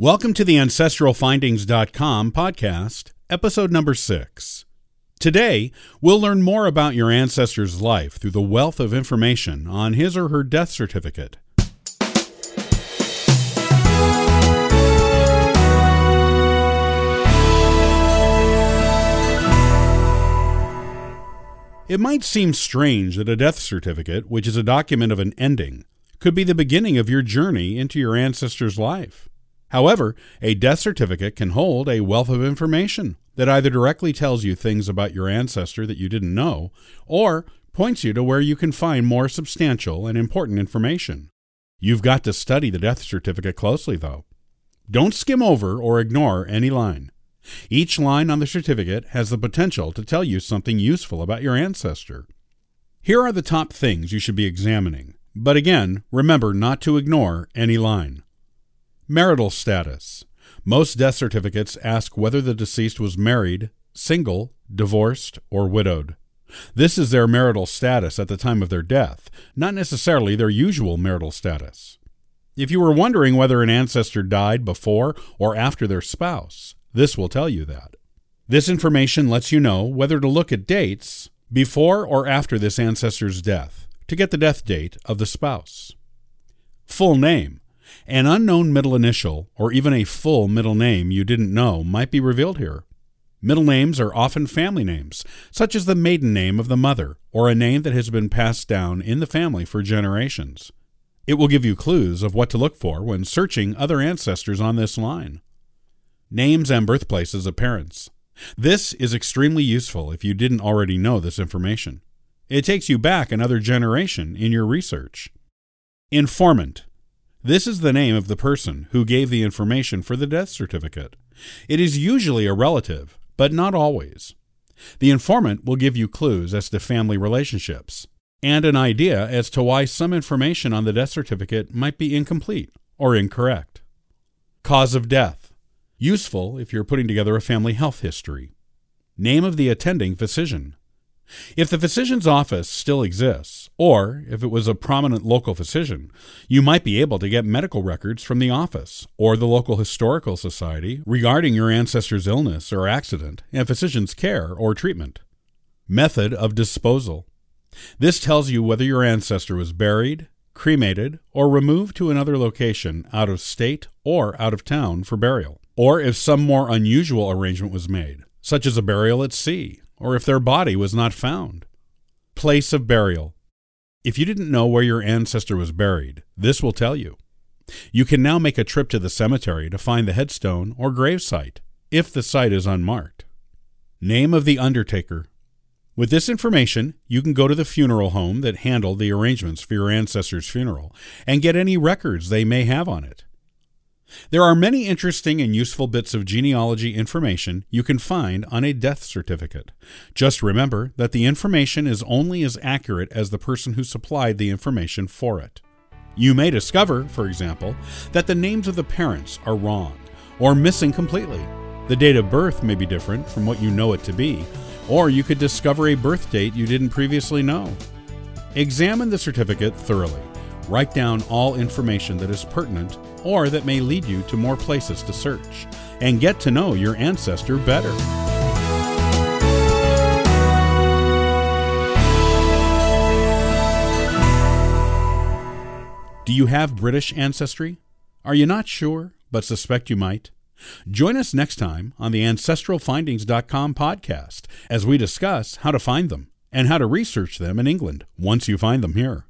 Welcome to the AncestralFindings.com podcast, episode number six. Today, we'll learn more about your ancestor's life through the wealth of information on his or her death certificate. It might seem strange that a death certificate, which is a document of an ending, could be the beginning of your journey into your ancestor's life. However, a death certificate can hold a wealth of information that either directly tells you things about your ancestor that you didn't know, or points you to where you can find more substantial and important information. You've got to study the death certificate closely, though. Don't skim over or ignore any line. Each line on the certificate has the potential to tell you something useful about your ancestor. Here are the top things you should be examining, but again, remember not to ignore any line. Marital status. Most death certificates ask whether the deceased was married, single, divorced, or widowed. This is their marital status at the time of their death, not necessarily their usual marital status. If you were wondering whether an ancestor died before or after their spouse, this will tell you that. This information lets you know whether to look at dates before or after this ancestor's death to get the death date of the spouse. Full name. An unknown middle initial, or even a full middle name you didn't know, might be revealed here. Middle names are often family names, such as the maiden name of the mother, or a name that has been passed down in the family for generations. It will give you clues of what to look for when searching other ancestors on this line. Names and birthplaces of parents. This is extremely useful if you didn't already know this information. It takes you back another generation in your research. Informant. This is the name of the person who gave the information for the death certificate. It is usually a relative, but not always. The informant will give you clues as to family relationships and an idea as to why some information on the death certificate might be incomplete or incorrect. Cause of death. Useful if you're putting together a family health history. Name of the attending physician. If the physician's office still exists, or if it was a prominent local physician, you might be able to get medical records from the office or the local historical society regarding your ancestor's illness or accident and physician's care or treatment. Method of disposal. This tells you whether your ancestor was buried, cremated, or removed to another location out of state or out of town for burial, or if some more unusual arrangement was made, such as a burial at sea or if their body was not found. Place of burial. If you didn't know where your ancestor was buried, this will tell you. You can now make a trip to the cemetery to find the headstone or grave site, if the site is unmarked. Name of the undertaker. With this information, you can go to the funeral home that handled the arrangements for your ancestor's funeral and get any records they may have on it. There are many interesting and useful bits of genealogy information you can find on a death certificate. Just remember that the information is only as accurate as the person who supplied the information for it. You may discover, for example, that the names of the parents are wrong or missing completely. The date of birth may be different from what you know it to be, or you could discover a birth date you didn't previously know. Examine the certificate thoroughly. Write down all information that is pertinent or that may lead you to more places to search, and get to know your ancestor better. Do you have British ancestry? Are you not sure, but suspect you might? Join us next time on the AncestralFindings.com podcast as we discuss how to find them and how to research them in England once you find them here.